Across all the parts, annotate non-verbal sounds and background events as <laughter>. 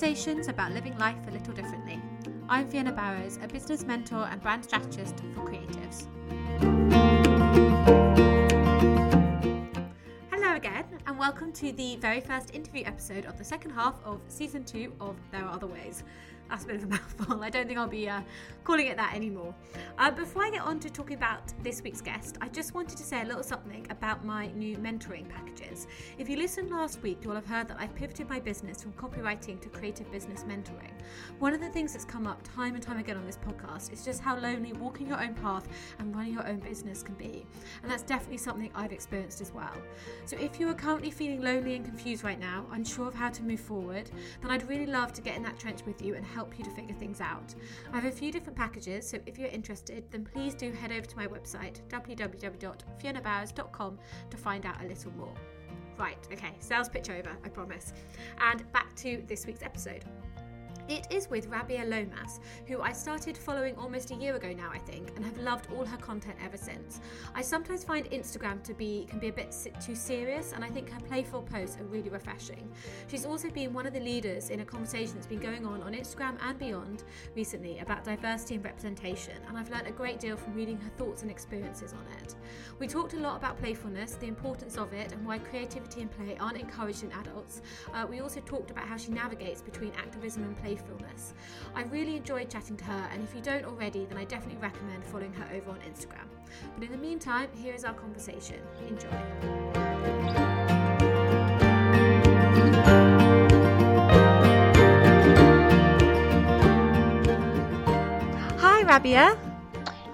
Conversations about living life a little differently. I'm Fiona Barrows, a business mentor and brand strategist for creatives. Hello again, and welcome to the very first interview episode of the second half of season two of There Are Other Ways. That's a bit of a mouthful. <laughs> I don't think I'll be uh, calling it that anymore. Uh, before I get on to talking about this week's guest, I just wanted to say a little something about my new mentoring packages. If you listened last week, you'll have heard that I've pivoted my business from copywriting to creative business mentoring. One of the things that's come up time and time again on this podcast is just how lonely walking your own path and running your own business can be. And that's definitely something I've experienced as well. So if you are currently feeling lonely and confused right now, unsure of how to move forward, then I'd really love to get in that trench with you and help help you to figure things out. I have a few different packages, so if you're interested, then please do head over to my website, www.fionabowers.com, to find out a little more. Right, okay, sales pitch over, I promise. And back to this week's episode. It is with Rabia Lomas, who I started following almost a year ago now, I think, and have loved all her content ever since. I sometimes find Instagram to be can be a bit too serious, and I think her playful posts are really refreshing. She's also been one of the leaders in a conversation that's been going on on Instagram and beyond recently about diversity and representation, and I've learned a great deal from reading her thoughts and experiences on it. We talked a lot about playfulness, the importance of it, and why creativity and play aren't encouraged in adults. Uh, we also talked about how she navigates between activism and playfulness playfulness. I really enjoyed chatting to her, and if you don't already, then I definitely recommend following her over on Instagram. But in the meantime, here is our conversation. Enjoy. Hi, Rabia.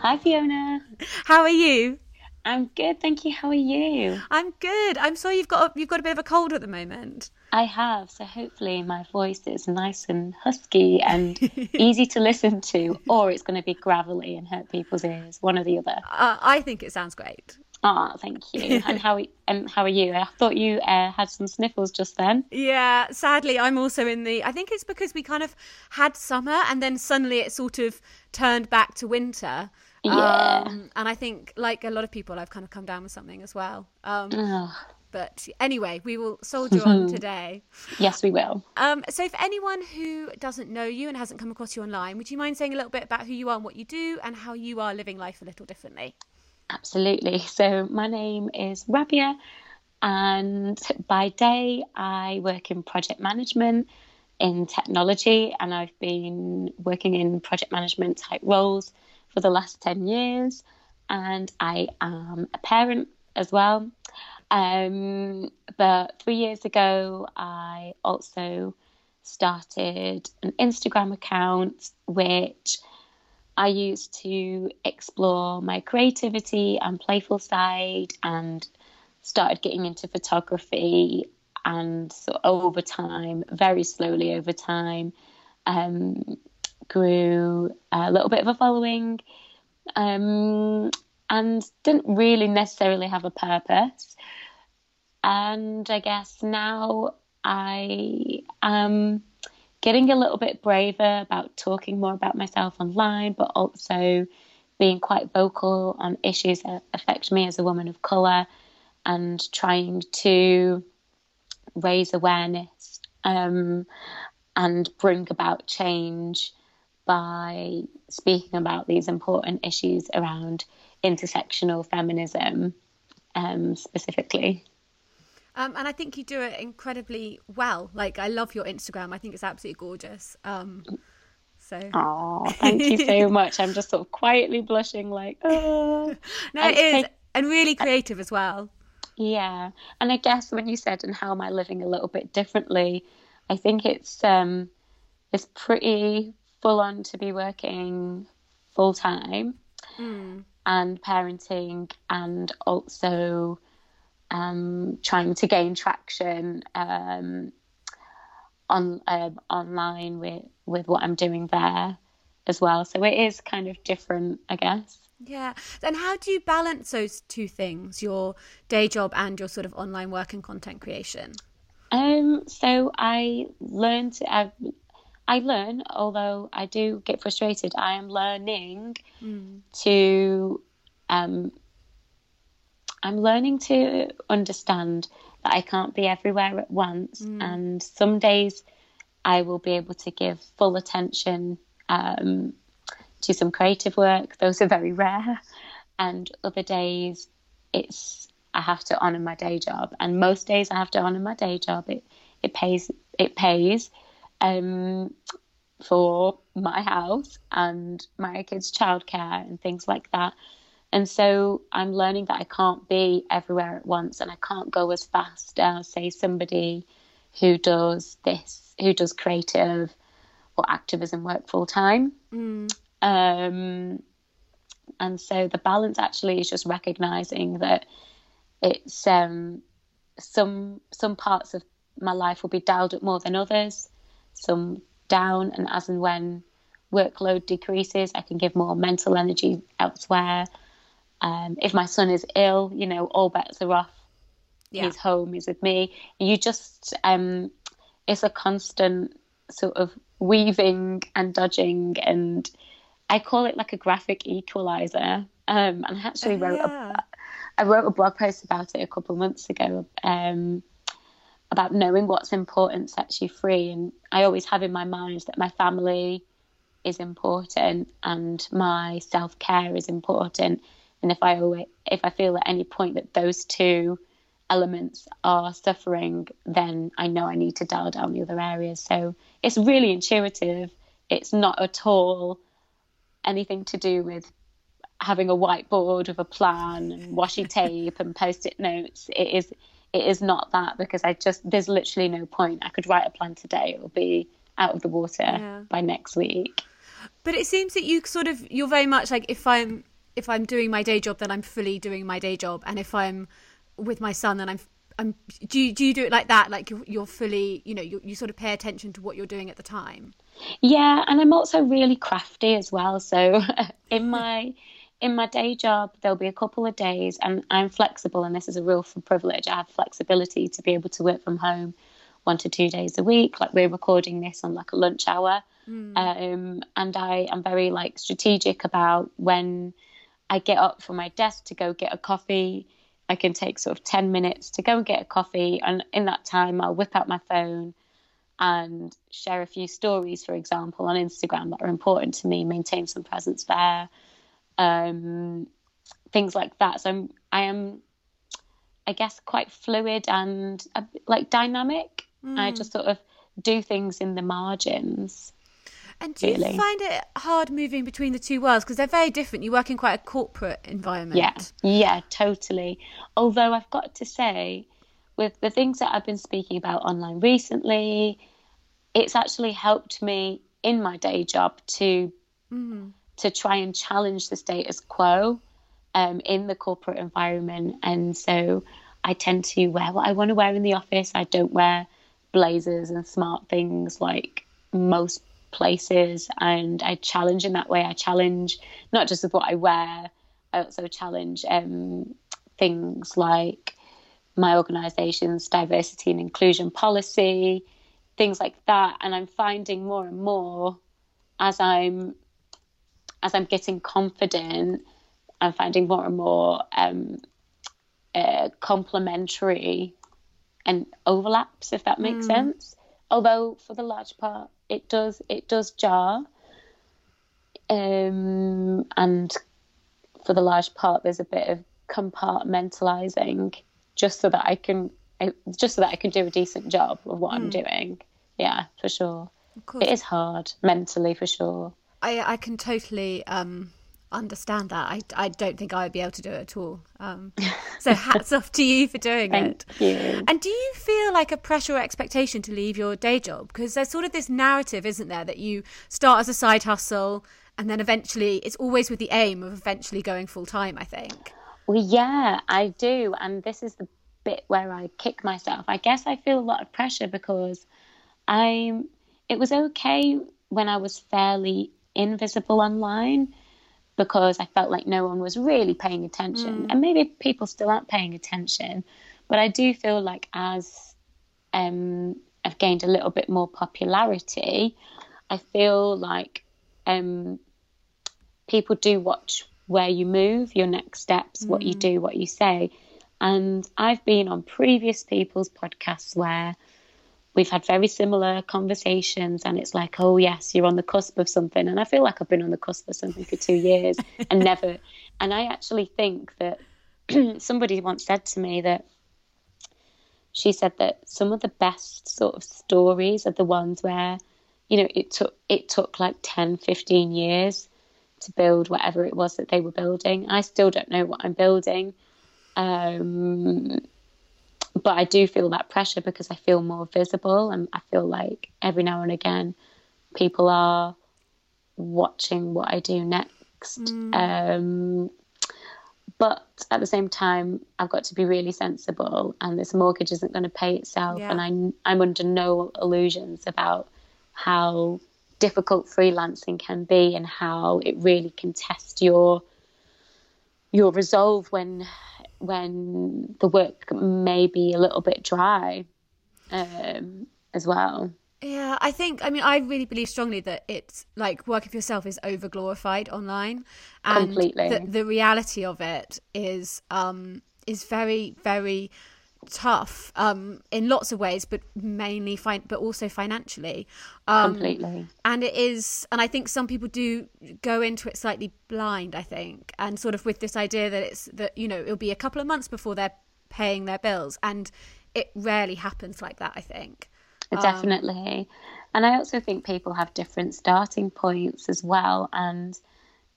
Hi, Fiona. How are you? I'm good, thank you. How are you? I'm good. I'm sorry you've got a, you've got a bit of a cold at the moment. I have, so hopefully my voice is nice and husky and <laughs> easy to listen to, or it's going to be gravelly and hurt people's ears, one or the other. Uh, I think it sounds great. Ah, oh, thank you. And how and how are you? I thought you uh, had some sniffles just then. Yeah, sadly, I'm also in the. I think it's because we kind of had summer and then suddenly it sort of turned back to winter. Yeah. Um, and I think, like a lot of people, I've kind of come down with something as well. Um, oh. But anyway, we will soldier on today. Yes, we will. Um, so, for anyone who doesn't know you and hasn't come across you online, would you mind saying a little bit about who you are and what you do and how you are living life a little differently? Absolutely. So, my name is Rabia, and by day, I work in project management in technology, and I've been working in project management type roles for the last 10 years, and I am a parent as well. Um, but three years ago, I also started an Instagram account which I use to explore my creativity and playful side and started getting into photography and so over time, very slowly over time, um, grew a little bit of a following. Um, and didn't really necessarily have a purpose. And I guess now I am getting a little bit braver about talking more about myself online, but also being quite vocal on issues that affect me as a woman of colour and trying to raise awareness um, and bring about change by speaking about these important issues around intersectional feminism um, specifically. Um, and I think you do it incredibly well. Like, I love your Instagram. I think it's absolutely gorgeous. Um, so, oh, thank you so <laughs> much. I'm just sort of quietly blushing, like, oh. no, it is, take... and really creative as well. Yeah, and I guess when you said, "And how am I living a little bit differently?" I think it's um, it's pretty full on to be working full time mm. And parenting and also um, trying to gain traction um, on um, online with with what I'm doing there as well. So it is kind of different, I guess. Yeah. Then how do you balance those two things, your day job and your sort of online work and content creation? Um, so I learned I've I learn, although I do get frustrated, I am learning mm. to, um, I'm learning to understand that I can't be everywhere at once. Mm. And some days I will be able to give full attention um, to some creative work. Those are very rare. And other days, it's I have to honour my day job. And most days, I have to honour my day job. It it pays it pays um, for my house and my kids' childcare and things like that. And so I'm learning that I can't be everywhere at once and I can't go as fast as, say, somebody who does this, who does creative or activism work full time. Mm. Um, and so the balance actually is just recognizing that it's um, some some parts of my life will be dialed up more than others, some down, and as and when workload decreases, I can give more mental energy elsewhere. Um, if my son is ill, you know, all bets are off. Yeah. He's home, he's with me. You just, um, it's a constant sort of weaving and dodging, and I call it like a graphic equalizer. Um, and I actually wrote yeah. a, I wrote a blog post about it a couple of months ago. Um, about knowing what's important sets you free. And I always have in my mind that my family is important and my self care is important. And if I always, if I feel at any point that those two elements are suffering, then I know I need to dial down the other areas. So it's really intuitive. It's not at all anything to do with having a whiteboard with a plan and washi <laughs> tape and post-it notes. It is it is not that because I just there's literally no point. I could write a plan today; it will be out of the water yeah. by next week. But it seems that you sort of you're very much like if I'm if I'm doing my day job, then I'm fully doing my day job, and if I'm with my son, then I'm I'm. Do you do you do it like that? Like you're, you're fully, you know, you you sort of pay attention to what you're doing at the time. Yeah, and I'm also really crafty as well. So <laughs> in my <laughs> in my day job, there'll be a couple of days, and I'm flexible, and this is a real privilege. I have flexibility to be able to work from home one to two days a week. Like we're recording this on like a lunch hour, mm. um, and I am very like strategic about when I get up from my desk to go get a coffee. I can take sort of ten minutes to go and get a coffee, and in that time, I'll whip out my phone and share a few stories, for example, on Instagram that are important to me. Maintain some presence there um, things like that. So I'm, I am, I guess, quite fluid and uh, like dynamic. Mm. I just sort of do things in the margins. And do really. you find it hard moving between the two worlds because they're very different? You work in quite a corporate environment. Yeah, yeah, totally. Although I've got to say, with the things that I've been speaking about online recently, it's actually helped me in my day job to mm to try and challenge the status quo um, in the corporate environment. And so I tend to wear what I want to wear in the office. I don't wear blazers and smart things like most places. And I challenge in that way. I challenge not just with what I wear, I also challenge um, things like my organization's diversity and inclusion policy, things like that. And I'm finding more and more as I'm as I'm getting confident, I'm finding more and more um, uh, complementary and overlaps, if that makes mm. sense. Although for the large part, it does it does jar, um, and for the large part, there's a bit of compartmentalizing just so that I can just so that I can do a decent job of what mm. I'm doing. Yeah, for sure. It is hard mentally, for sure. I I can totally um, understand that. I I don't think I would be able to do it at all. Um, <laughs> so hats off to you for doing Thank it. You. And do you feel like a pressure or expectation to leave your day job? Because there's sort of this narrative, isn't there, that you start as a side hustle and then eventually it's always with the aim of eventually going full time. I think. Well, yeah, I do, and this is the bit where I kick myself. I guess I feel a lot of pressure because I'm. It was okay when I was fairly invisible online because I felt like no one was really paying attention. Mm. And maybe people still aren't paying attention. But I do feel like as um, I've gained a little bit more popularity, I feel like um, people do watch where you move, your next steps, mm. what you mm. do, what you say. And I've been on previous people's podcasts where we've had very similar conversations and it's like oh yes you're on the cusp of something. And i feel like i've been on the cusp of something for two years <laughs> and never. And i actually think that <clears throat> somebody once said to me that she said that some of the best sort of stories are the ones where you know it took it took like 10 15 years to build whatever it was that they were building. I still don't know what i'm building. Um, but I do feel that pressure because I feel more visible and I feel like every now and again people are watching what I do next. Mm. Um, but at the same time, I've got to be really sensible, and this mortgage isn't going to pay itself. Yeah. And I'm I'm under no illusions about how difficult freelancing can be and how it really can test your your resolve when when the work may be a little bit dry um, as well. Yeah, I think, I mean, I really believe strongly that it's like working for yourself is over glorified online. And Completely. The, the reality of it is, um, is very, very tough um, in lots of ways, but mainly fine, but also financially. Um, Completely. And it is, and I think some people do go into it slightly blind. I think, and sort of with this idea that it's that you know it'll be a couple of months before they're paying their bills, and it rarely happens like that. I think. Um, Definitely. Um, and I also think people have different starting points as well, and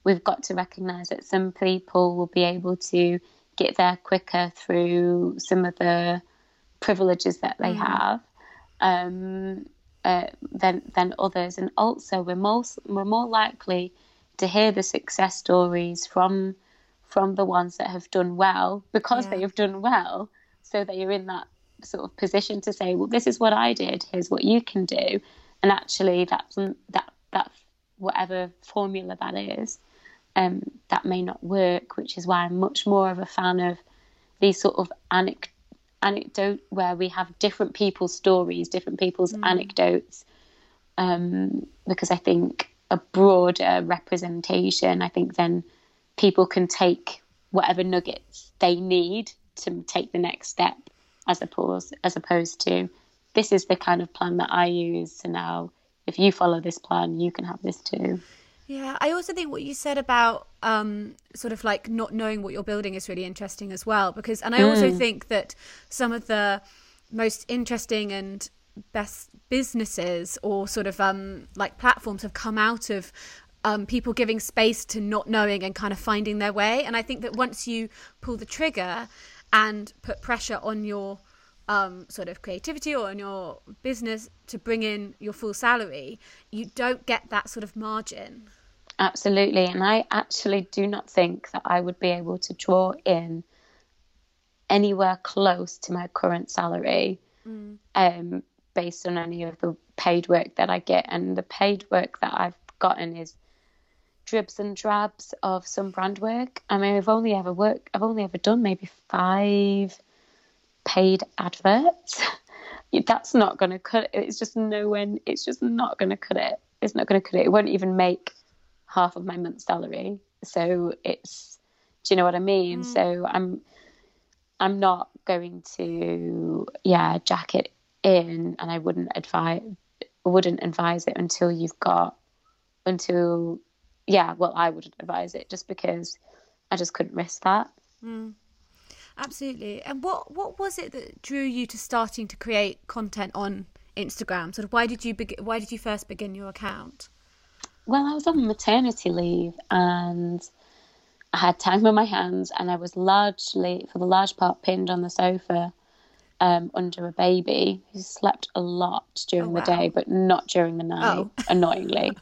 we've got to recognise that some people will be able to get there quicker through some of the privileges that they mm. have um, uh, than than others, and also we're most we're more likely to hear the success stories from from the ones that have done well because yeah. they have done well, so that you're in that sort of position to say, well, this is what I did. Here's what you can do, and actually, that's that that whatever formula that is um, that may not work, which is why I'm much more of a fan of these sort of anec- anecdote where we have different people's stories, different people's mm. anecdotes, um, because I think a broader representation, I think then people can take whatever nuggets they need to take the next step, as opposed as opposed to this is the kind of plan that I use. So now, if you follow this plan, you can have this too. Yeah, I also think what you said about um, sort of like not knowing what you're building is really interesting as well. Because, and I also mm. think that some of the most interesting and best businesses or sort of um, like platforms have come out of um, people giving space to not knowing and kind of finding their way. And I think that once you pull the trigger and put pressure on your um, sort of creativity or on your business to bring in your full salary, you don't get that sort of margin. Absolutely. And I actually do not think that I would be able to draw in anywhere close to my current salary mm. um, based on any of the paid work that I get. And the paid work that I've gotten is dribs and drabs of some brand work. I mean, I've only ever worked, I've only ever done maybe five paid adverts. <laughs> That's not going to cut it. It's just no one, it's just not going to cut it. It's not going to cut it. It won't even make half of my month's salary. So it's, do you know what I mean? Mm. So I'm, I'm not going to, yeah, jack it in, and I wouldn't advise, wouldn't advise it until you've got, until, yeah, well, I wouldn't advise it just because I just couldn't risk that. Mm. Absolutely. And what what was it that drew you to starting to create content on Instagram? Sort of why did you begin, why did you first begin your account? Well, I was on maternity leave and I had time on my hands and I was largely, for the large part, pinned on the sofa um, under a baby who slept a lot during oh, wow. the day, but not during the night, oh. <laughs> annoyingly.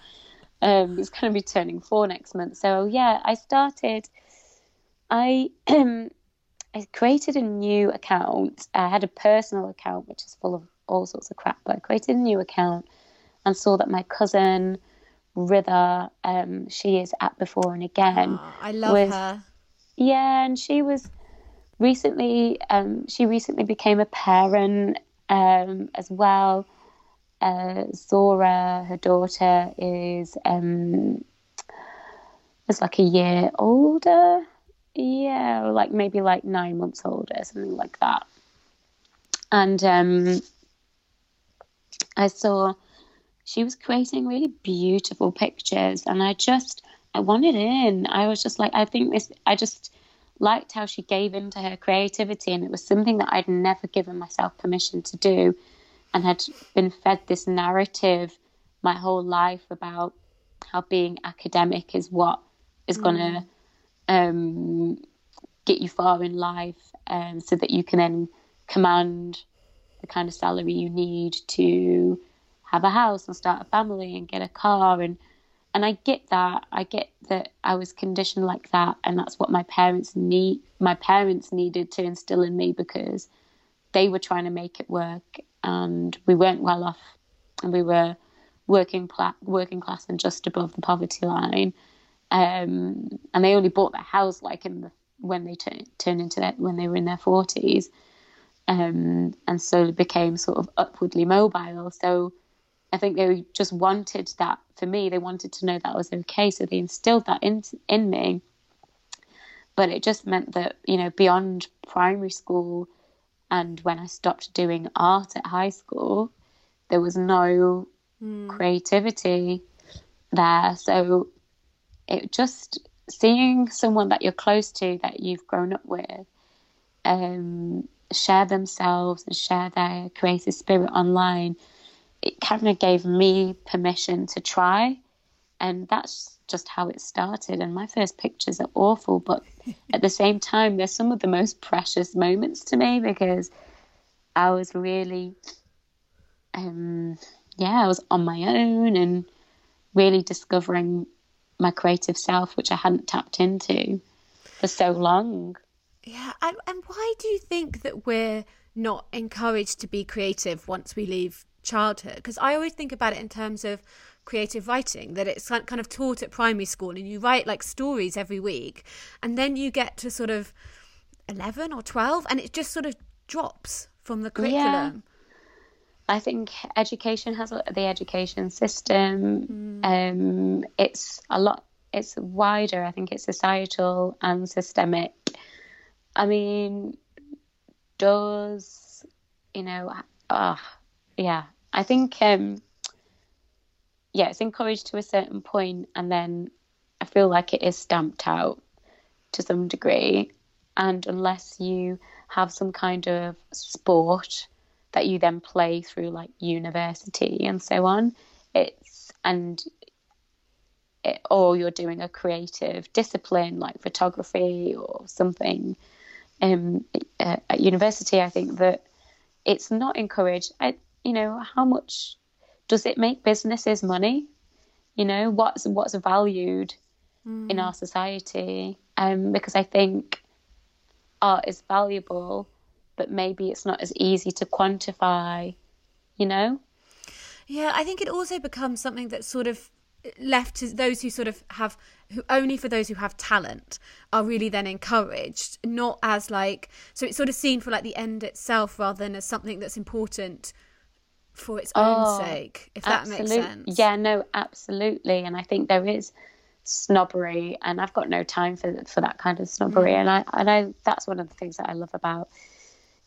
um, he's going to be turning four next month. So, yeah, I started, I, um, <clears throat> I created a new account. I had a personal account, which is full of all sorts of crap, but I created a new account and saw that my cousin Rither, um, she is at Before and Again. Oh, I love was, her. Yeah, and she was recently, um, she recently became a parent um, as well. Uh, Zora, her daughter, is um, is like a year older. Yeah, or like maybe like nine months older, something like that. And um, I saw she was creating really beautiful pictures, and I just I wanted in. I was just like, I think this. I just liked how she gave in to her creativity, and it was something that I'd never given myself permission to do, and had been fed this narrative my whole life about how being academic is what is going to mm. um, get you far in life, um, so that you can then command the kind of salary you need to have a house and start a family and get a car and and I get that. I get that I was conditioned like that and that's what my parents need my parents needed to instill in me because they were trying to make it work and we weren't well off and we were working pla- working class and just above the poverty line. Um, and they only bought their house like in the when they t- turned into that when they were in their forties um, and slowly became sort of upwardly mobile. So I think they just wanted that for me. They wanted to know that I was okay, so they instilled that in in me. But it just meant that you know beyond primary school, and when I stopped doing art at high school, there was no mm. creativity there. So it just seeing someone that you're close to that you've grown up with um, share themselves and share their creative spirit online, it kind of gave me permission to try. And that's just how it started. And my first pictures are awful, but <laughs> at the same time, they're some of the most precious moments to me because I was really, um, yeah, I was on my own and really discovering my creative self, which I hadn't tapped into for so long. Yeah, and, and why do you think that we're not encouraged to be creative once we leave childhood? Because I always think about it in terms of creative writing, that it's kind of taught at primary school and you write like stories every week, and then you get to sort of 11 or 12 and it just sort of drops from the curriculum. Yeah. I think education has the education system. Mm. Um, it's a lot. It's wider. I think it's societal and systemic. I mean, does you know? Uh, yeah, I think um, yeah, it's encouraged to a certain point, and then I feel like it is stamped out to some degree. And unless you have some kind of sport that you then play through like university and so on, it's and it, or you're doing a creative discipline like photography or something um, at university, I think that it's not encouraged. I, you know, how much does it make businesses money? You know, what's what's valued mm. in our society? Um, because I think art is valuable, but maybe it's not as easy to quantify. You know. Yeah, I think it also becomes something that sort of left to those who sort of have who only for those who have talent are really then encouraged not as like so it's sort of seen for like the end itself rather than as something that's important for its own oh, sake if that makes sense yeah no absolutely and i think there is snobbery and i've got no time for for that kind of snobbery mm. and i and i that's one of the things that i love about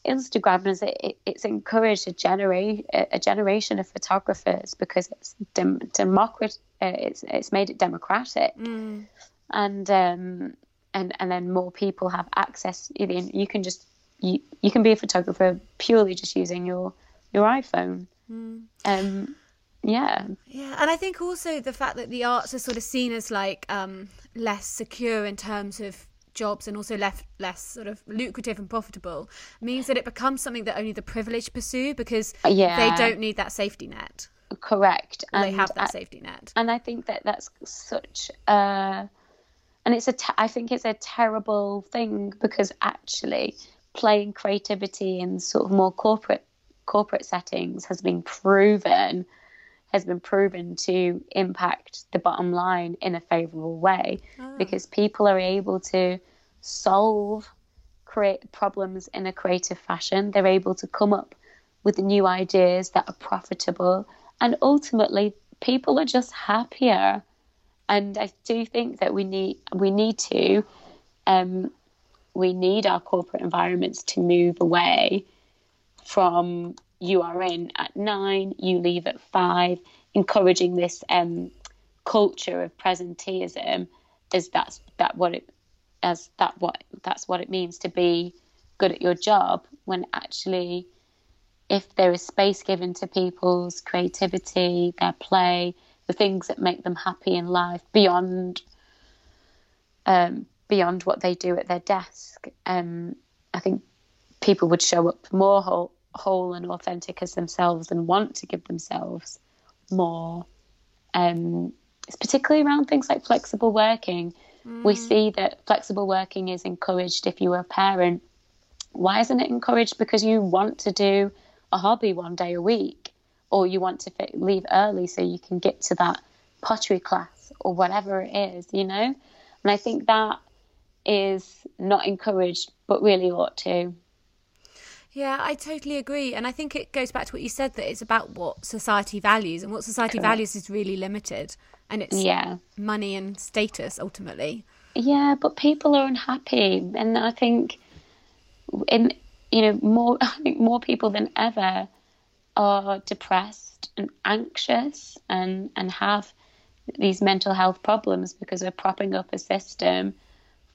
Instagram is it, it, it's encouraged a generate a generation of photographers because it's dem- democrat uh, it's it's made it democratic mm. and um and and then more people have access you, you can just you, you can be a photographer purely just using your your iPhone mm. um yeah yeah and i think also the fact that the arts are sort of seen as like um less secure in terms of jobs and also left less sort of lucrative and profitable means that it becomes something that only the privileged pursue because yeah. they don't need that safety net. Correct. And they have that I, safety net. And I think that that's such a and it's a te- I think it's a terrible thing because actually playing creativity in sort of more corporate corporate settings has been proven has been proven to impact the bottom line in a favorable way oh. because people are able to solve create problems in a creative fashion. They're able to come up with new ideas that are profitable. And ultimately people are just happier. And i do think that we need we need to um, we need our corporate environments to move away from you are in at nine, you leave at five, encouraging this um, culture of presenteeism is that's that what it as that what that's what it means to be good at your job when actually if there is space given to people's creativity, their play, the things that make them happy in life beyond um, beyond what they do at their desk, um, I think people would show up more whole, whole and authentic as themselves and want to give themselves more. Um, it's particularly around things like flexible working. Mm. We see that flexible working is encouraged if you are a parent. Why isn't it encouraged? Because you want to do a hobby one day a week, or you want to fit, leave early so you can get to that pottery class or whatever it is, you know? And I think that is not encouraged, but really ought to. Yeah, I totally agree. And I think it goes back to what you said that it's about what society values, and what society Correct. values is really limited. And it's yeah. money and status ultimately. Yeah, but people are unhappy. And I think in you know, more <laughs> I think more people than ever are depressed and anxious and, and have these mental health problems because we're propping up a system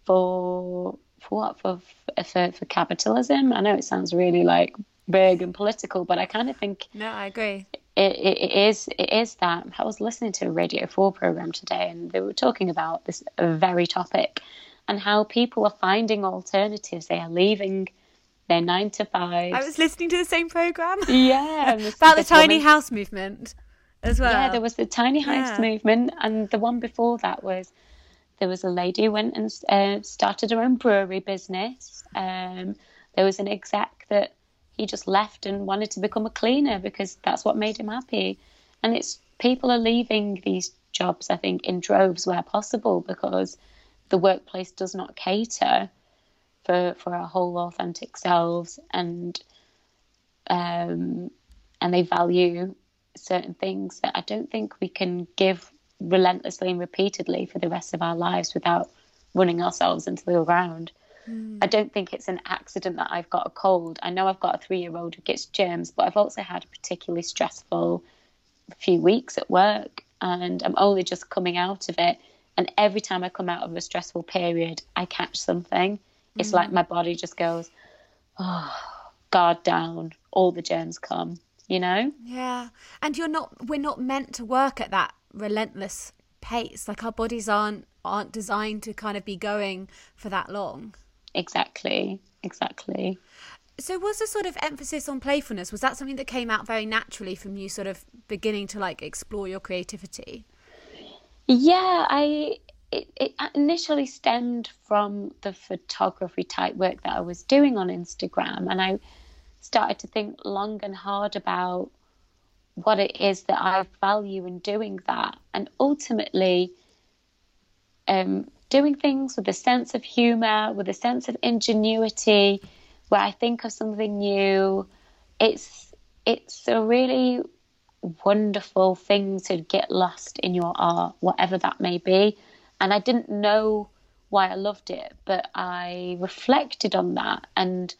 for for what for for, for capitalism. I know it sounds really like big and political, but I kind of think no, I agree. It, it, it is it is that I was listening to a Radio Four program today, and they were talking about this very topic and how people are finding alternatives. They are leaving their nine to five. I was listening to the same program. <laughs> Yeah, <laughs> about the tiny woman. house movement as well. Yeah, there was the tiny house yeah. movement, and the one before that was there was a lady who went and uh, started her own brewery business. Um, there was an exec that he just left and wanted to become a cleaner because that's what made him happy. And it's people are leaving these jobs, I think, in droves where possible because the workplace does not cater for for our whole authentic selves and um, and they value certain things that I don't think we can give relentlessly and repeatedly for the rest of our lives without running ourselves into the ground. Mm. I don't think it's an accident that I've got a cold. I know I've got a three year old who gets germs, but I've also had a particularly stressful few weeks at work and I'm only just coming out of it. And every time I come out of a stressful period, I catch something. It's like mm. my body just goes, oh, guard down, all the germs come, you know? Yeah. And you're not, we're not meant to work at that relentless pace. Like our bodies aren't, aren't designed to kind of be going for that long. Exactly. Exactly. So was the sort of emphasis on playfulness, was that something that came out very naturally from you sort of beginning to like explore your creativity? Yeah, I it, it initially stemmed from the photography type work that I was doing on Instagram, and I started to think long and hard about what it is that I value in doing that, and ultimately, um, doing things with a sense of humor, with a sense of ingenuity, where I think of something new. It's it's a really wonderful thing to get lost in your art, whatever that may be. And I didn't know why I loved it, but I reflected on that and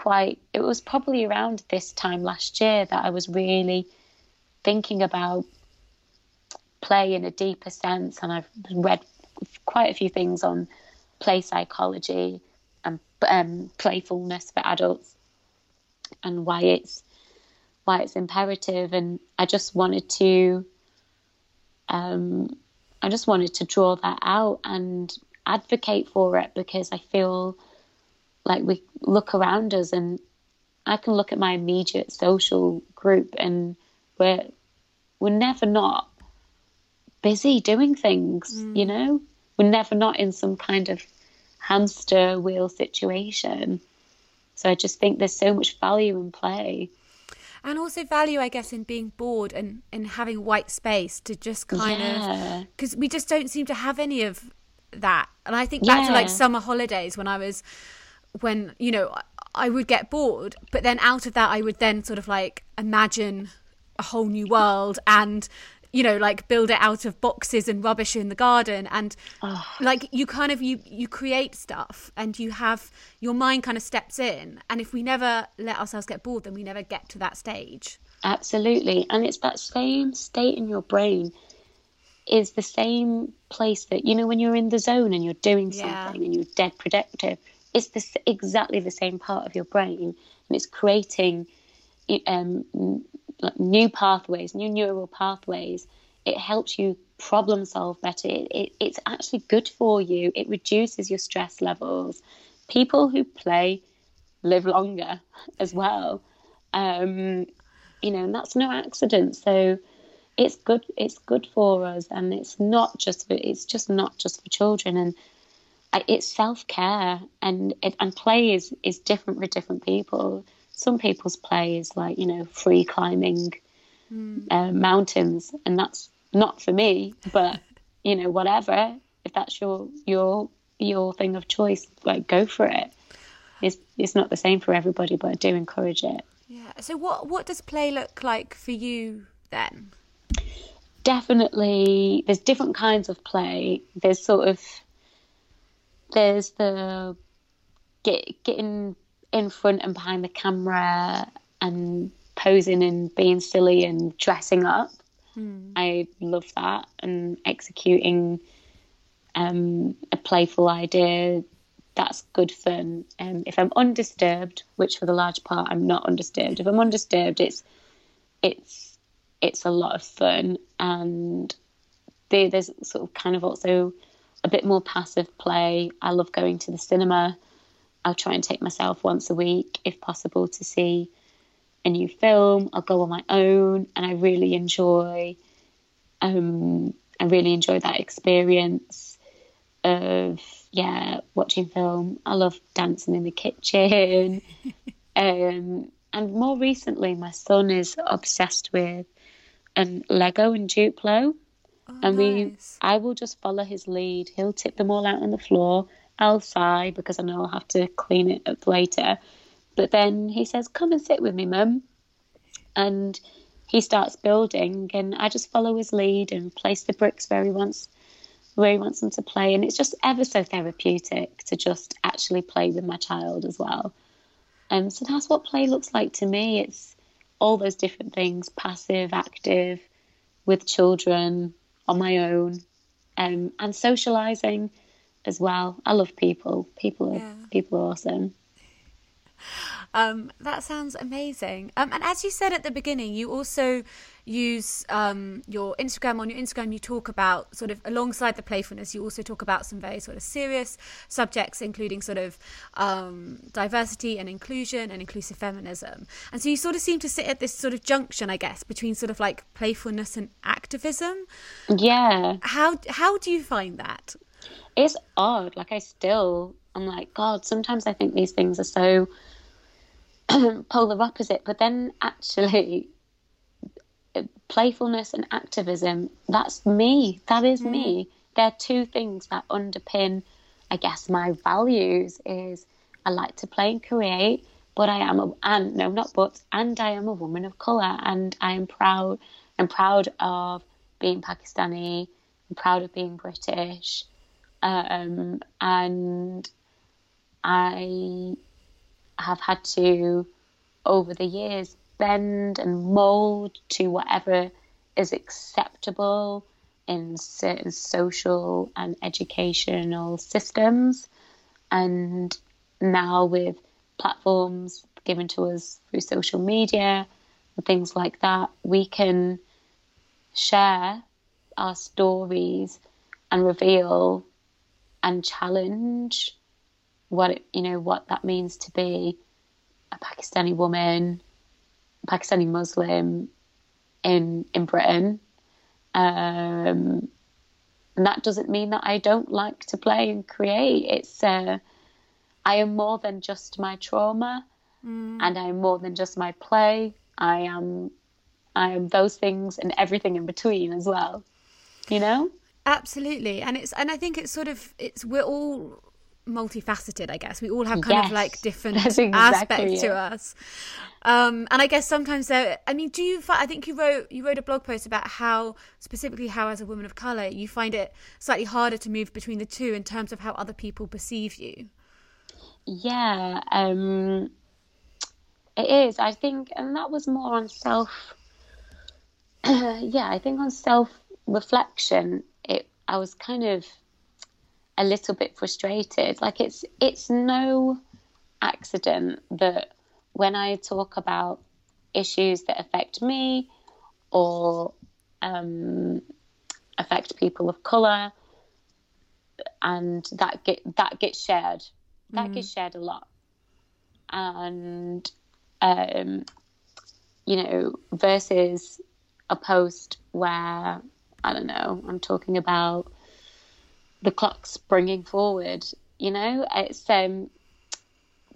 quite, it was probably around this time last year that I was really thinking about play in a deeper sense. And I've read quite a few things on play psychology and um, playfulness for adults and why it's why it's imperative and I just wanted to um, I just wanted to draw that out and advocate for it because I feel like we look around us and I can look at my immediate social group and we're we're never not busy doing things, mm. you know? We're never not in some kind of hamster wheel situation. So I just think there's so much value in play and also value i guess in being bored and and having white space to just kind yeah. of because we just don't seem to have any of that and i think back yeah. to like summer holidays when i was when you know i would get bored but then out of that i would then sort of like imagine a whole new world and you know like build it out of boxes and rubbish in the garden and oh. like you kind of you you create stuff and you have your mind kind of steps in and if we never let ourselves get bored then we never get to that stage absolutely and it's that same state in your brain is the same place that you know when you're in the zone and you're doing something yeah. and you're dead productive it's this exactly the same part of your brain and it's creating um, new pathways new neural pathways. It helps you problem solve better. It, it, it's actually good for you. It reduces your stress levels. People who play live longer <laughs> as well. Um, you know and that's no accident. So it's good it's good for us and it's not just for, it's just not just for children. And it's self-care and it, and play is is different for different people. Some people's play is like you know free climbing mm. uh, mountains and that's not for me but <laughs> you know whatever. If that's your your your thing of choice like go for it. It's it's not the same for everybody but i do encourage it. Yeah. So what what does play look like for you then? Definitely there's different kinds of play. There's sort of there's the get getting in front and behind the camera and posing and being silly and dressing up. Mm. I love that and executing um, a playful idea. That's good fun. Um, if I'm undisturbed, which for the large part I'm not undisturbed. If I'm undisturbed, it's it's it's a lot of fun and there's sort of kind of also a bit more passive play. I love going to the cinema. I'll try and take myself once a week, if possible, to see a new film. I'll go on my own, and I really enjoy. Um, I really enjoy that experience of yeah watching film. I love dancing in the kitchen, <laughs> um, and more recently, my son is obsessed with and Lego and Duplo. Oh, and we, nice. I will just follow his lead. He'll tip them all out on the floor. I'll sigh because I know I'll have to clean it up later. But then he says, "Come and sit with me, mum," and he starts building, and I just follow his lead and place the bricks where he wants where he wants them to play, and it's just ever so therapeutic to just actually play with my child as well. And um, so that's what play looks like to me. It's all those different things passive, active, with children, on my own, um, and socializing as well. I love people. People are yeah. people are awesome. Um, that sounds amazing. Um, and as you said at the beginning, you also use um, your Instagram. On your Instagram, you talk about sort of alongside the playfulness, you also talk about some very sort of serious subjects, including sort of um, diversity and inclusion and inclusive feminism. And so you sort of seem to sit at this sort of junction, I guess, between sort of like playfulness and activism. Yeah. How how do you find that? It's odd. Like I still, I'm like, God. Sometimes I think these things are so <clears throat> polar opposite. But then actually, playfulness and activism, that's me. That is mm. me. They're two things that underpin, I guess, my values is I like to play and create, but I am a, and no, not but, and I am a woman of colour and I am proud, I'm proud of being Pakistani, I'm proud of being British, um, and I have had to, over the years, bend and mold to whatever is acceptable in certain social and educational systems. And now, with platforms given to us through social media and things like that, we can share our stories and reveal and challenge what it, you know what that means to be a Pakistani woman, Pakistani Muslim in in Britain. Um, and that doesn't mean that I don't like to play and create. It's uh, I am more than just my trauma, mm. and I am more than just my play. I am I am those things and everything in between as well. You know. Absolutely, and it's and I think it's sort of it's we're all multifaceted, I guess. We all have kind Yes, of like different <laughs> exactly aspects to us. Um, and I guess sometimes there, I mean, do you I think you wrote, you wrote a blog post about how, specifically how as a woman of colour, you find it slightly harder to move between the two in terms of how other people perceive you. Yeah, um, it is. I think, and that was more on self. <clears throat> yeah, I think on self reflection, it I was kind of a little bit frustrated. Like it's it's no accident that when I talk about issues that affect me or um, affect people of color, and that get that gets shared. That gets shared a lot, and um, you know, versus a post where I don't know, I'm talking about the clock springing forward. You know, it's um,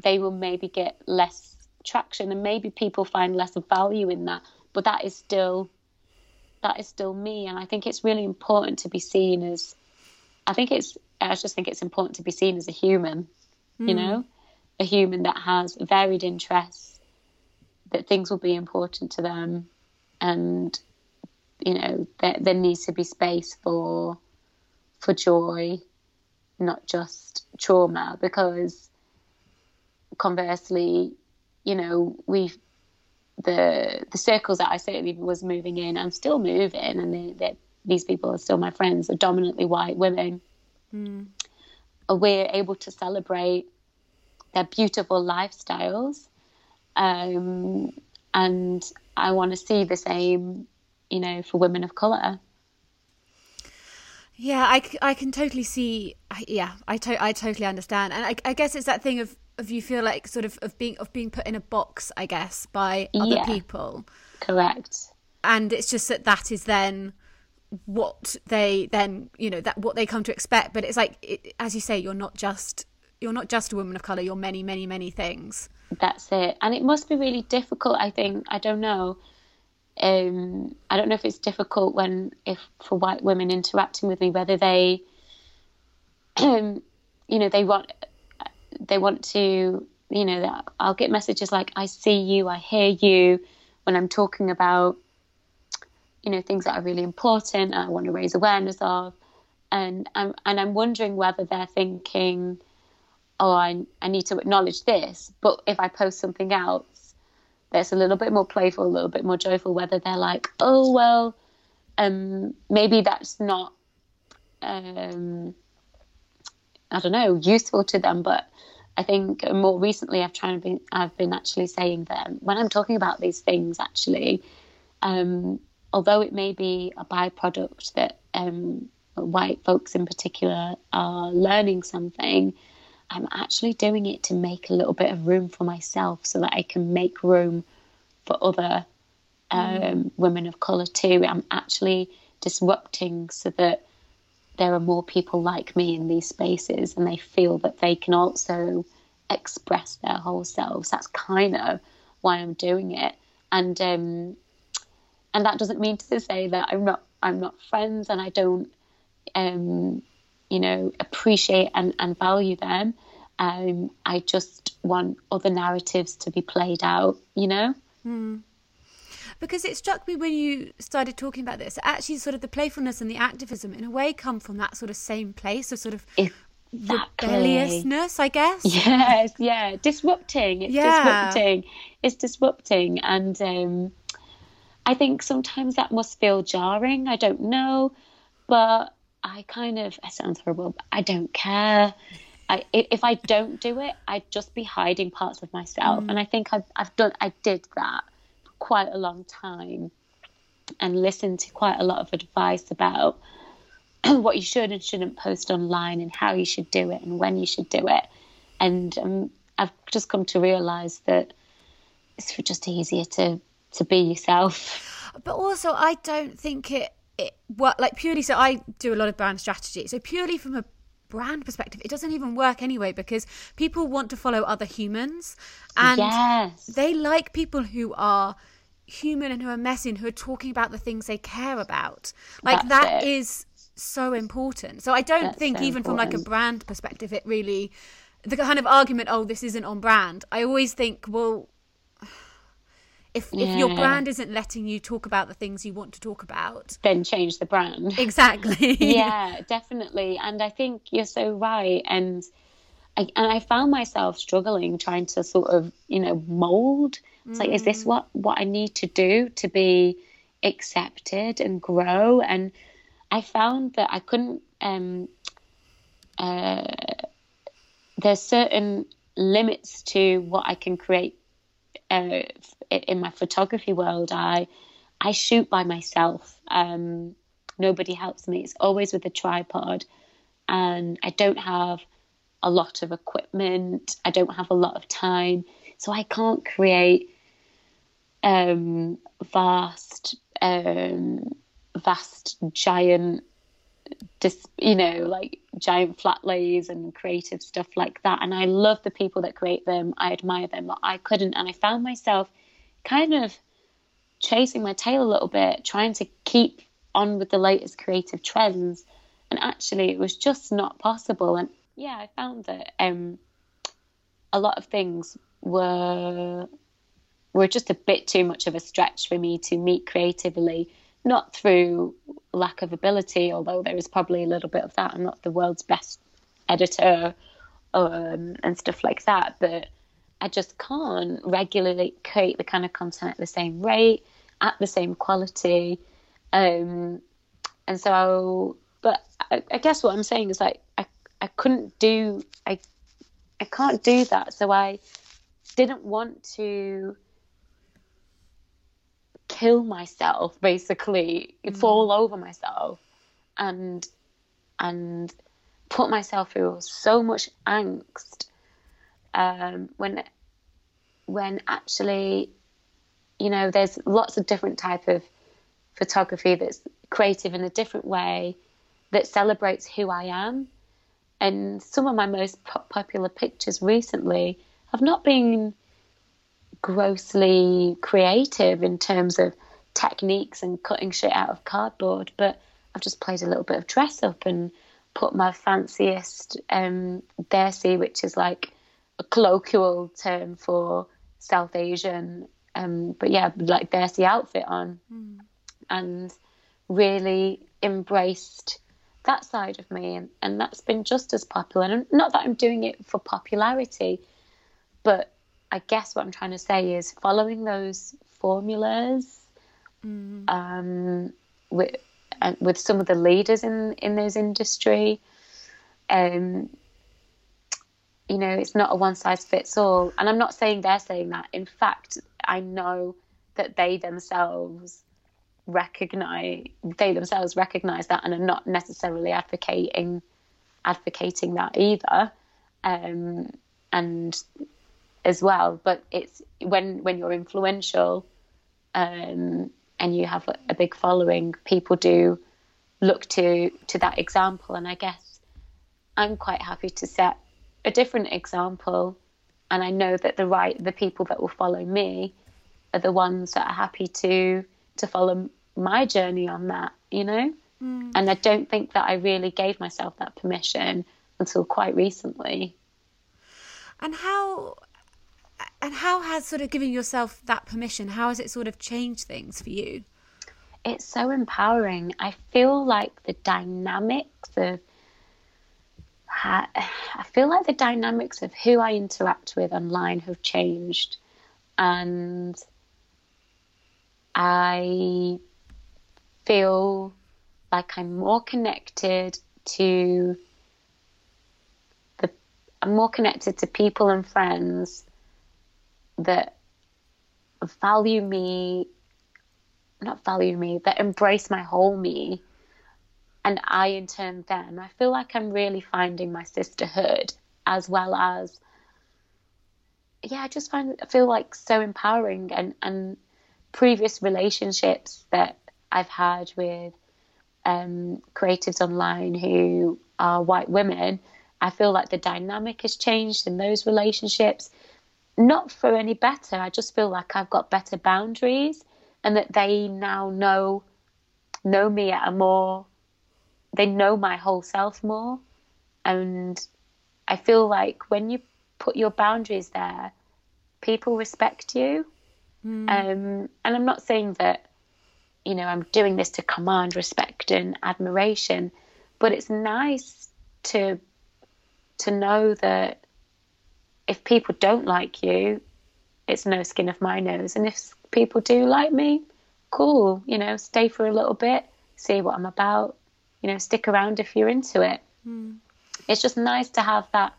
they will maybe get less traction, and maybe people find less value in that. But that is still that is still me, and I think it's really important to be seen as. I think it's. I just think it's important to be seen as a human. You know, a human that has varied interests, that things will be important to them, and you know there there needs to be space for for joy, not just trauma. Because conversely, you know, we the the circles that I certainly was moving in, I'm still moving, and they, they, these people are still my friends, are dominantly white women. We're able to celebrate their beautiful lifestyles, um, and I want to see the same, you know, for women of color. Yeah, I, I can totally see. I- Yeah, I to- I totally understand, and I, I guess it's that thing of of you feel like sort of of being of being put in a box, I guess, by other Yeah. people, Correct. and it's just that that is then what they then you know that what they come to expect. But it's like it, as you say, you're not just you're not just a woman of color. You're many, many, many things. That's it. And it must be really difficult, I think. I don't know. Um, I don't know if it's difficult when, if for white women interacting with me, whether they, <clears throat> you know, they want, they want to, you know, I'll get messages like, I see you, I hear you when I'm talking about, you know, things that are really important I want to raise awareness of. And I'm, and I'm wondering whether they're thinking, oh, I, I need to acknowledge this. But if I post something else that's a little bit more playful, a little bit more joyful, whether they're like, oh, well, um, maybe that's not, um, I don't know, useful to them. But I think more recently I've tried to be, I've been actually saying that when I'm talking about these things, actually, um, although it may be a byproduct that um, white folks in particular are learning something, I'm actually doing it to make a little bit of room for myself so that I can make room for other um, women of colour too. I'm actually disrupting so that there are more people like me in these spaces and they feel that they can also express their whole selves. That's kind of why I'm doing it. And um, and that doesn't mean to say that I'm not I'm not friends and I don't um, you know appreciate and, and value them. Um, I just want other narratives to be played out, you know? because it struck me when you started talking about this actually sort of the playfulness and the activism in a way come from that sort of same place of sort of Exactly. rebelliousness i guess Yes, yeah, disrupting. It's Yeah. disrupting. It's disrupting, and um, I think sometimes that must feel jarring. I don't know, but I kind of. It sounds horrible. But I don't care. I, if I don't do it, I'd just be hiding parts of myself, and I think I've, I've done. I did that for quite a long time, and listened to quite a lot of advice about <clears throat> what you should and shouldn't post online and how you should do it and when you should do it. And um, I've just come to realize that it's just easier to to be yourself. but also i don't think it it work like purely so i do a lot of brand strategy so purely from a brand perspective it doesn't even work anyway because people want to follow other humans and yes, they like people who are human and who are messy and who are talking about the things they care about like That's that it. is so important. So I don't That's think so even from like a brand perspective, it really the kind of argument, oh, this isn't on brand. I always think, well, if if your brand isn't letting you talk about the things you want to talk about, Then change the brand. <laughs> exactly. yeah, definitely. And I think you're so right. And I, and I found myself struggling trying to sort of, you know, mold. It's like, is this what, what I need to do to be accepted and grow? And I found that I couldn't, um, uh, there's certain limits to what I can create uh, in my photography world. I, I shoot by myself. Um, nobody helps me. It's always with a tripod, and I don't have a lot of equipment. I don't have a lot of time, so I can't create um, vast, um, vast, giant, dis- you know, like giant flat lays and creative stuff like that. And I love the people that create them. I admire them, but I couldn't. And I found myself kind of chasing my tail a little bit, trying to keep on with the latest creative trends. And actually, it was just not possible. And yeah, I found that um, a lot of things were were just a bit too much of a stretch for me to meet creatively. Not through lack of ability, although there is probably a little bit of that. I'm not the world's best editor um, and stuff like that, but I just can't regularly create the kind of content at the same rate, at the same quality. Um, and so, but I, I guess what I'm saying is like, I, I couldn't do, I, I can't do that. So I didn't want to kill myself, basically, fall over myself. And, and put myself through so much angst um, when when actually you know there's lots of different type of photography that's creative in a different way that celebrates who I am. And some of my most po- popular pictures recently have not been grossly creative in terms of techniques and cutting shit out of cardboard but I've just played a little bit of dress up and put my fanciest um which is like a colloquial term for South Asian, um, but yeah, like desi outfit on, and really embraced that side of me, and, and that's been just as popular. And not that I'm doing it for popularity, but I guess what I'm trying to say is following those formulas um, with and with some of the leaders in in those industry. Um, you know, it's not a one size fits all. And I'm not saying they're saying that. In fact, I know that they themselves recognize they themselves recognize that and are not necessarily advocating advocating that either. Um, and as well, but it's when when you're influential um, and you have a, a big following, people do look to to that example. And I guess I'm quite happy to set a different example and I know that the right the people that will follow me are the ones that are happy to to follow my journey on that, you know? And I don't think that I really gave myself that permission until quite recently. And how and how has sort of giving yourself that permission, how has it sort of changed things for you? It's so empowering. I feel like the dynamics of I feel like the dynamics of who I interact with online have changed and I feel like I'm more connected to the I'm more connected to people and friends that value me not value me that embrace my whole me and I in turn them I feel like I'm really finding my sisterhood as well as yeah I just find I feel like so empowering and and previous relationships that I've had with um, creatives online who are white women, I feel like the dynamic has changed in those relationships. Not for any better. I just feel like I've got better boundaries, and that they now know know me at a more they know my whole self more and i feel like when you put your boundaries there people respect you mm. um, and i'm not saying that you know i'm doing this to command respect and admiration but it's nice to to know that if people don't like you it's no skin off my nose. And if people do like me cool you know stay for a little bit see what i'm about you know stick around if you're into it. Mm. it's just nice to have that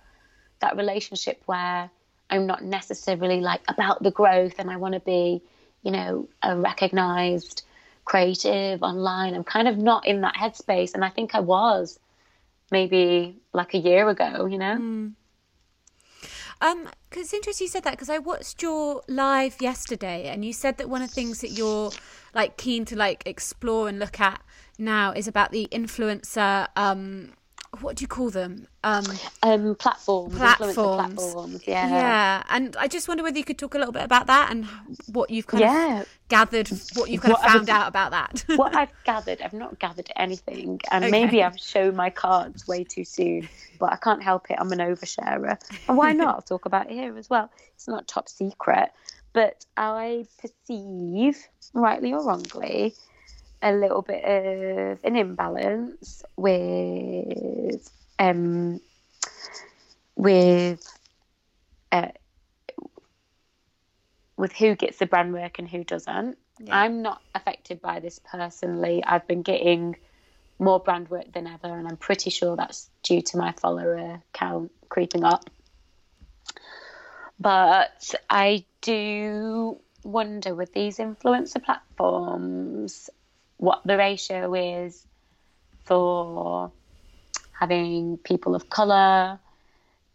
that relationship where i'm not necessarily like about the growth and i want to be you know a recognized creative online. I'm kind of not in that headspace. And i think i was maybe like a year ago you know? Mm. Um, it's interesting you said that because I watched your live yesterday, and you said that one of the things that you're like keen to like explore and look at now is about the influencer um what do you call them? Um, um platforms, platforms. platforms. Yeah, yeah. And I just wonder whether you could talk a little bit about that and what you've kind yeah. of gathered, what you've kind what of found I've, out about that. <laughs> what I've gathered, I've not gathered anything, and okay. maybe I've shown my cards way too soon. But I can't help it. I'm an oversharer, and why not? I'll talk about it here as well. It's not top secret, but I perceive, rightly or wrongly, a little bit of an imbalance with um with uh, with who gets the brand work and who doesn't. Yeah. I'm not affected by this personally. I've been getting more brand work than ever, and I'm pretty sure that's due to my follower count creeping up. But I do wonder with these influencer platforms what the ratio is for having people of colour,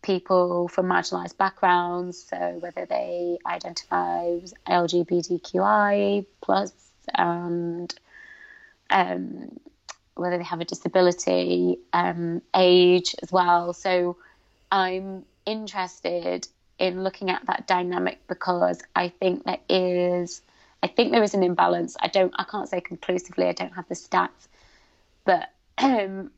people from marginalised backgrounds, so whether they identify as LGBTQI plus and um, whether they have a disability, um, age as well. So I'm interested in looking at that dynamic because I think there is I think there is an imbalance. I don't, I can't say conclusively. I don't have the stats, but um,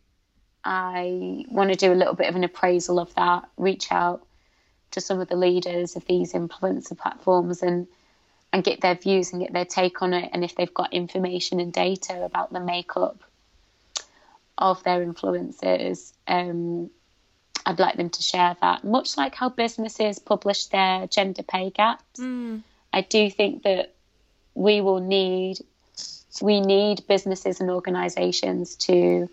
I want to do a little bit of an appraisal of that. Reach out to some of the leaders of these influencer platforms and and get their views and get their take on it. And if they've got information and data about the makeup of their influencers, um, I'd like them to share that. Much like how businesses publish their gender pay gaps, mm. I do think that we will need we need businesses and organisations to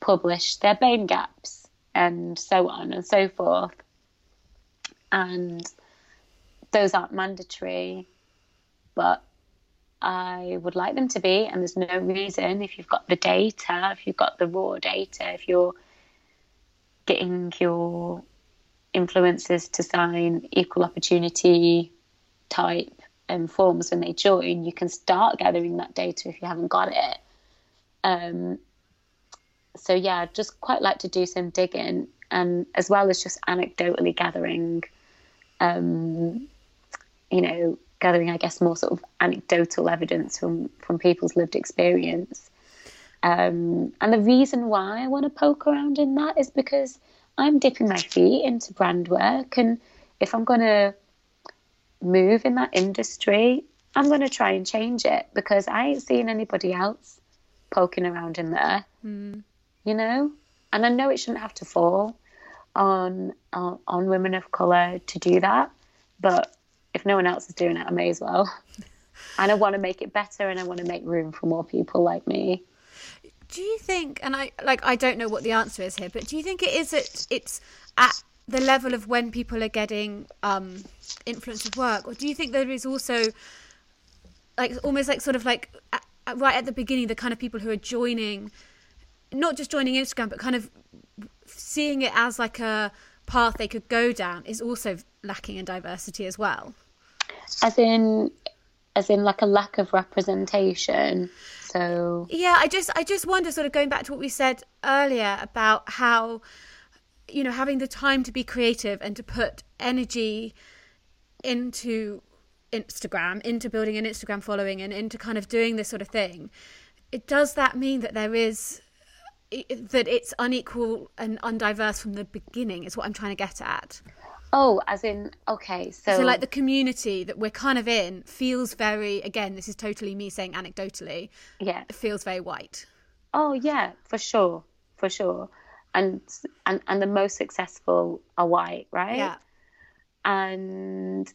publish their BAME gaps and so on and so forth. And those aren't mandatory, but I would like them to be. And there's no reason if you've got the data, if you've got the raw data, if you're getting your influencers to sign equal opportunity type forms when they join, you can start gathering that data if you haven't got it. Um, so yeah, I'd just quite like to do some digging, and as well as just anecdotally gathering, um, you know, gathering I guess more sort of anecdotal evidence from from people's lived experience. Um, and the reason why I want to poke around in that is because I'm dipping my feet into brand work, and if I'm going to move in that industry, I'm going to try and change it because I ain't seeing anybody else poking around in there, mm. you know? And I know it shouldn't have to fall on, on, on women of colour to do that, but if no one else is doing it, I may as well. <laughs> and I want to make it better and I want to make room for more people like me. Do you think, and I like, I don't know what the answer is here, but do you think it is at it's at the level of when people are getting um, influence of work, or do you think there is also like almost like sort of like at, right at the beginning the kind of people who are joining, not just joining Instagram, but kind of seeing it as like a path they could go down is also lacking in diversity as well. As in, as in like a lack of representation. So yeah, I just I just wonder, sort of going back to what we said earlier about how you know having the time to be creative and to put energy into Instagram, into building an Instagram following and into kind of doing this sort of thing, it does that mean that there is that it's unequal and undiverse from the beginning is what I'm trying to get at. Oh, as in okay, so So like the community that we're kind of in feels very again, this is totally me saying anecdotally, yeah. it feels very white. Oh yeah, for sure, for sure. And and and the most successful are white, right? Yeah. And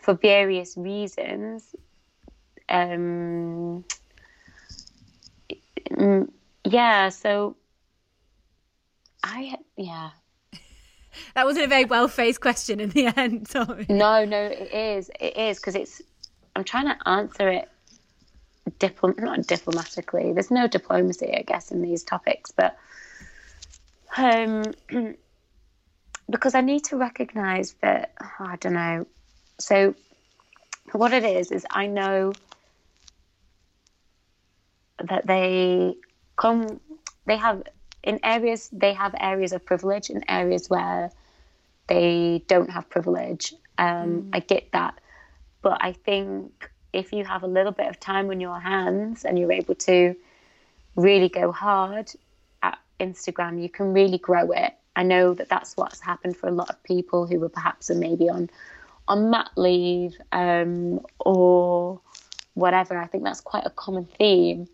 for various reasons, um, mm, yeah. So I yeah. <laughs> That wasn't a very well phrased question in the <laughs> end, sorry. No, no, it is. It is because it's. I'm trying to answer it diplom not diplomatically. There's no diplomacy, I guess, in these topics, but um, <clears throat> because I need to recognise that I don't know. So what it is is I know that they come. They have in areas they have areas of privilege in areas where they don't have privilege. Um, I get that, but I think if you have a little bit of time on your hands and you're able to really go hard Instagram, you can really grow it. I know that that's what's happened for a lot of people who were perhaps maybe on on mat leave um, or whatever. I think that's quite a common theme.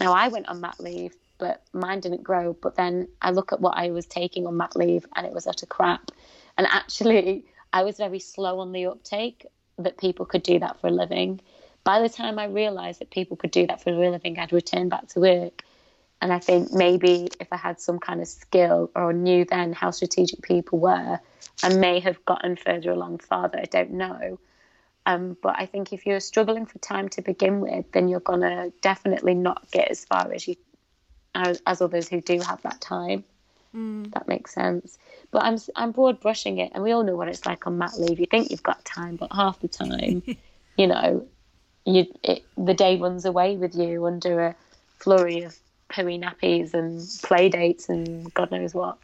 Now I went on mat leave, but mine didn't grow. But then I look at what I was taking on mat leave, and it was utter crap. And actually, I was very slow on the uptake that people could do that for a living. By the time I realised that people could do that for a living, I'd return back to work. And I think maybe if I had some kind of skill or knew then how strategic people were, I may have gotten further along farther. I don't know. Um, but I think if you're struggling for time to begin with, then you're gonna definitely not get as far as you as, as others who do have that time. Mm. That makes sense. But I'm I'm broad brushing it, and we all know what it's like on mat leave. You think you've got time, but half the time, <laughs> you know, you it, the day runs away with you under a flurry of pooey nappies and play dates and God knows what.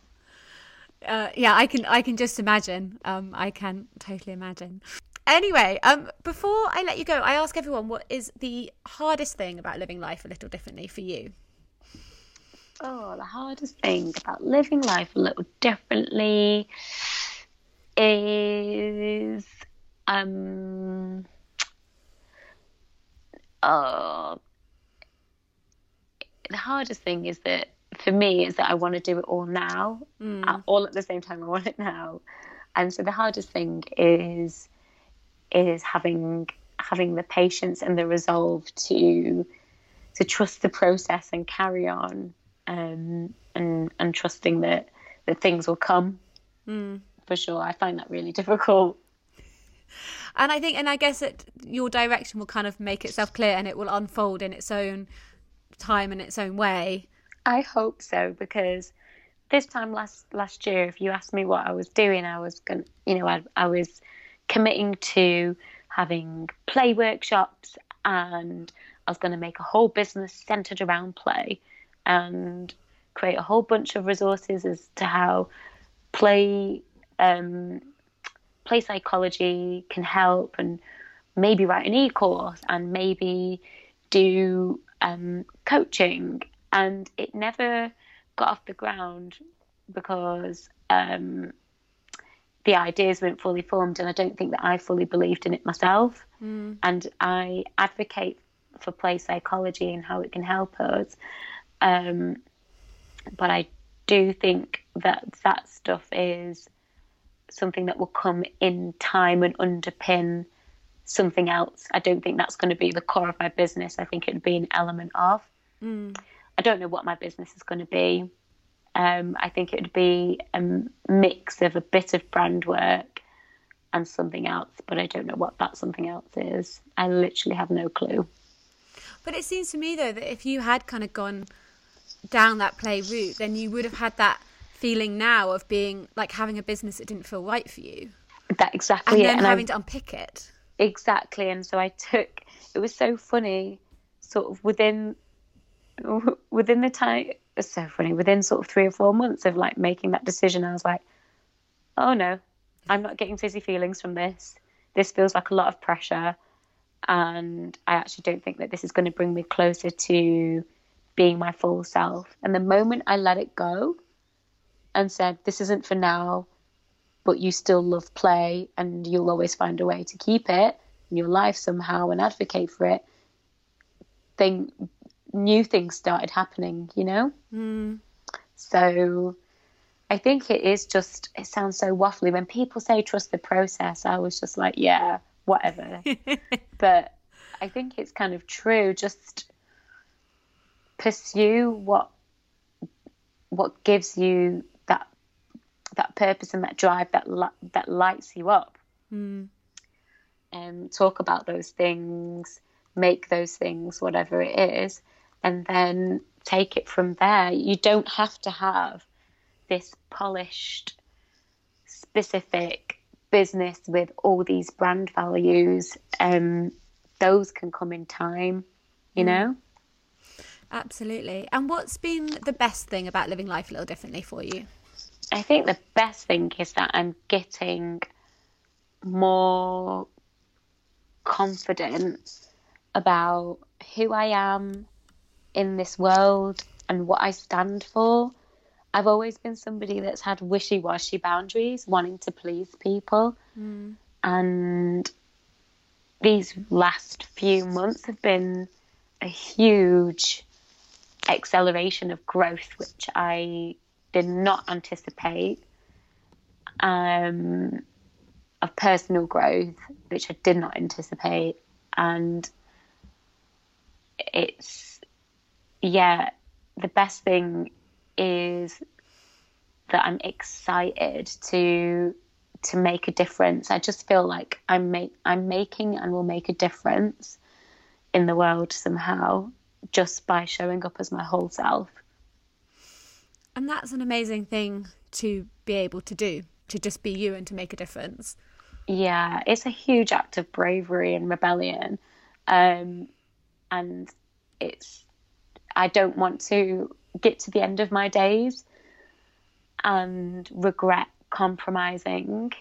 Uh, yeah, I can I can just imagine. Um, I can totally imagine. Anyway, um, before I let you go, I ask everyone what is the hardest thing about living life a little differently for you. Oh, the hardest thing about living life a little differently is um oh the hardest thing is that for me is that I want to do it all now, mm. all at the same time. I want it now, and so the hardest thing is is having having the patience and the resolve to to trust the process and carry on, um, and and trusting that that things will come. Mm. For sure, I find that really difficult. And I think, and I guess that your direction will kind of make itself clear, and it will unfold in its own time in its own way. I hope so because this time last last year, if you asked me what I was doing, I was going, you know, I, I was committing to having play workshops, and I was going to make a whole business centered around play, and create a whole bunch of resources as to how play um, play psychology can help, and maybe write an e-course, and maybe do um, coaching, and it never got off the ground because um, the ideas weren't fully formed, and I don't think that I fully believed in it myself. Mm. And I advocate for play psychology and how it can help us, um, but I do think that that stuff is something that will come in time and underpin something else. I don't think that's going to be the core of my business. I think it would be an element of. Mm. I don't know what my business is going to be. Um, I think it would be a mix of a bit of brand work and something else, but I don't know what that something else is. I literally have no clue. But it seems to me though that if you had kind of gone down that play route, then you would have had that feeling now of being like having a business that didn't feel right for you. That exactly, and then and having I... to unpick it. Exactly. And so I took, it was so funny, sort of within, <laughs> within the time, so funny, within sort of three or four months of like making that decision, I was like, oh no, I'm not getting fizzy feelings from this. This feels like a lot of pressure. And I actually don't think that this is going to bring me closer to being my full self. And the moment I let it go and said, This isn't for now, but you still love play and you'll always find a way to keep it in your life somehow and advocate for it, then new things started happening, you know? Mm. So I think it is just, it sounds so waffly. When people say trust the process, I was just like, yeah, whatever. <laughs> but I think it's kind of true. Just pursue what what gives you that purpose and that drive that that lights you up. Mm. And um, talk about those things, make those things whatever it is, and then take it from there. You don't have to have this polished, specific business with all these brand values. Um, those can come in time, you mm. know? Absolutely. And what's been the best thing about living life a little differently for you? I think the best thing is that I'm getting more confident about who I am in this world and what I stand for. I've always been somebody that's had wishy washy boundaries, wanting to please people. Mm. And these last few months have been a huge acceleration of growth, which I did not anticipate, um, of personal growth, which I did not anticipate. And it's, yeah, the best thing is that I'm excited to to make a difference. I just feel like I'm make I'm making and will make a difference in the world somehow just by showing up as my whole self. And that's an amazing thing to be able to do, to just be you and to make a difference. Yeah, it's a huge act of bravery and rebellion. Um, and it's, I don't want to get to the end of my days and regret compromising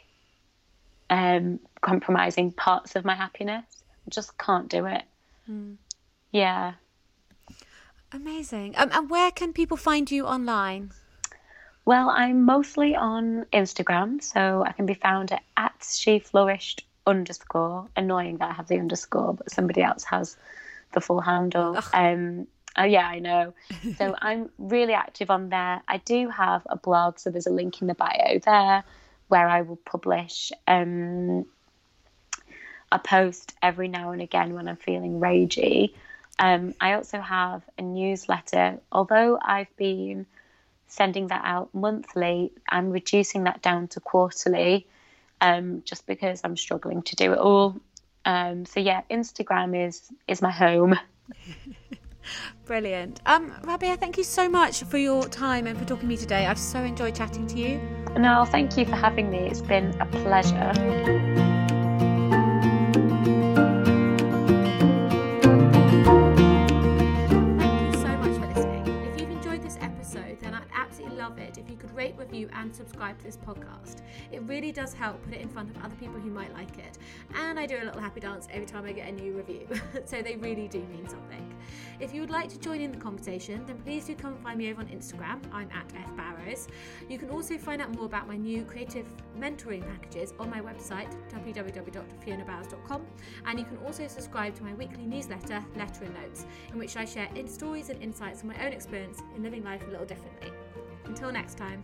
um, compromising parts of my happiness. I just can't do it. Mm. Yeah. Amazing. Um, and where can people find you online? Well, I'm mostly on Instagram, so I can be found at, at she flourished underscore. Annoying that I have the underscore, but somebody else has the full handle. Um, oh, yeah, I know. So <laughs> I'm really active on there. I do have a blog, so there's a link in the bio there where I will publish um, a post every now and again when I'm feeling ragey. Um, I also have a newsletter. Although I've been sending that out monthly, I'm reducing that down to quarterly um, just because I'm struggling to do it all. Um, so yeah, Instagram is is my home. <laughs> Brilliant. Um, Rabia, thank you so much for your time and for talking to me today. I've so enjoyed chatting to you. No, thank you for having me. It's been a pleasure. Review, and subscribe to this podcast. It really does help put it in front of other people who might like it. And I do a little happy dance every time I get a new review, <laughs> so they really do mean something. If you would like to join in the conversation, then please do come and find me over on Instagram. I'm at F Barrows. You can also find out more about my new creative mentoring packages on my website, www.fionabowers.com. And you can also subscribe to my weekly newsletter, Letter and Notes, in which I share in stories and insights from my own experience in living life a little differently. Until next time.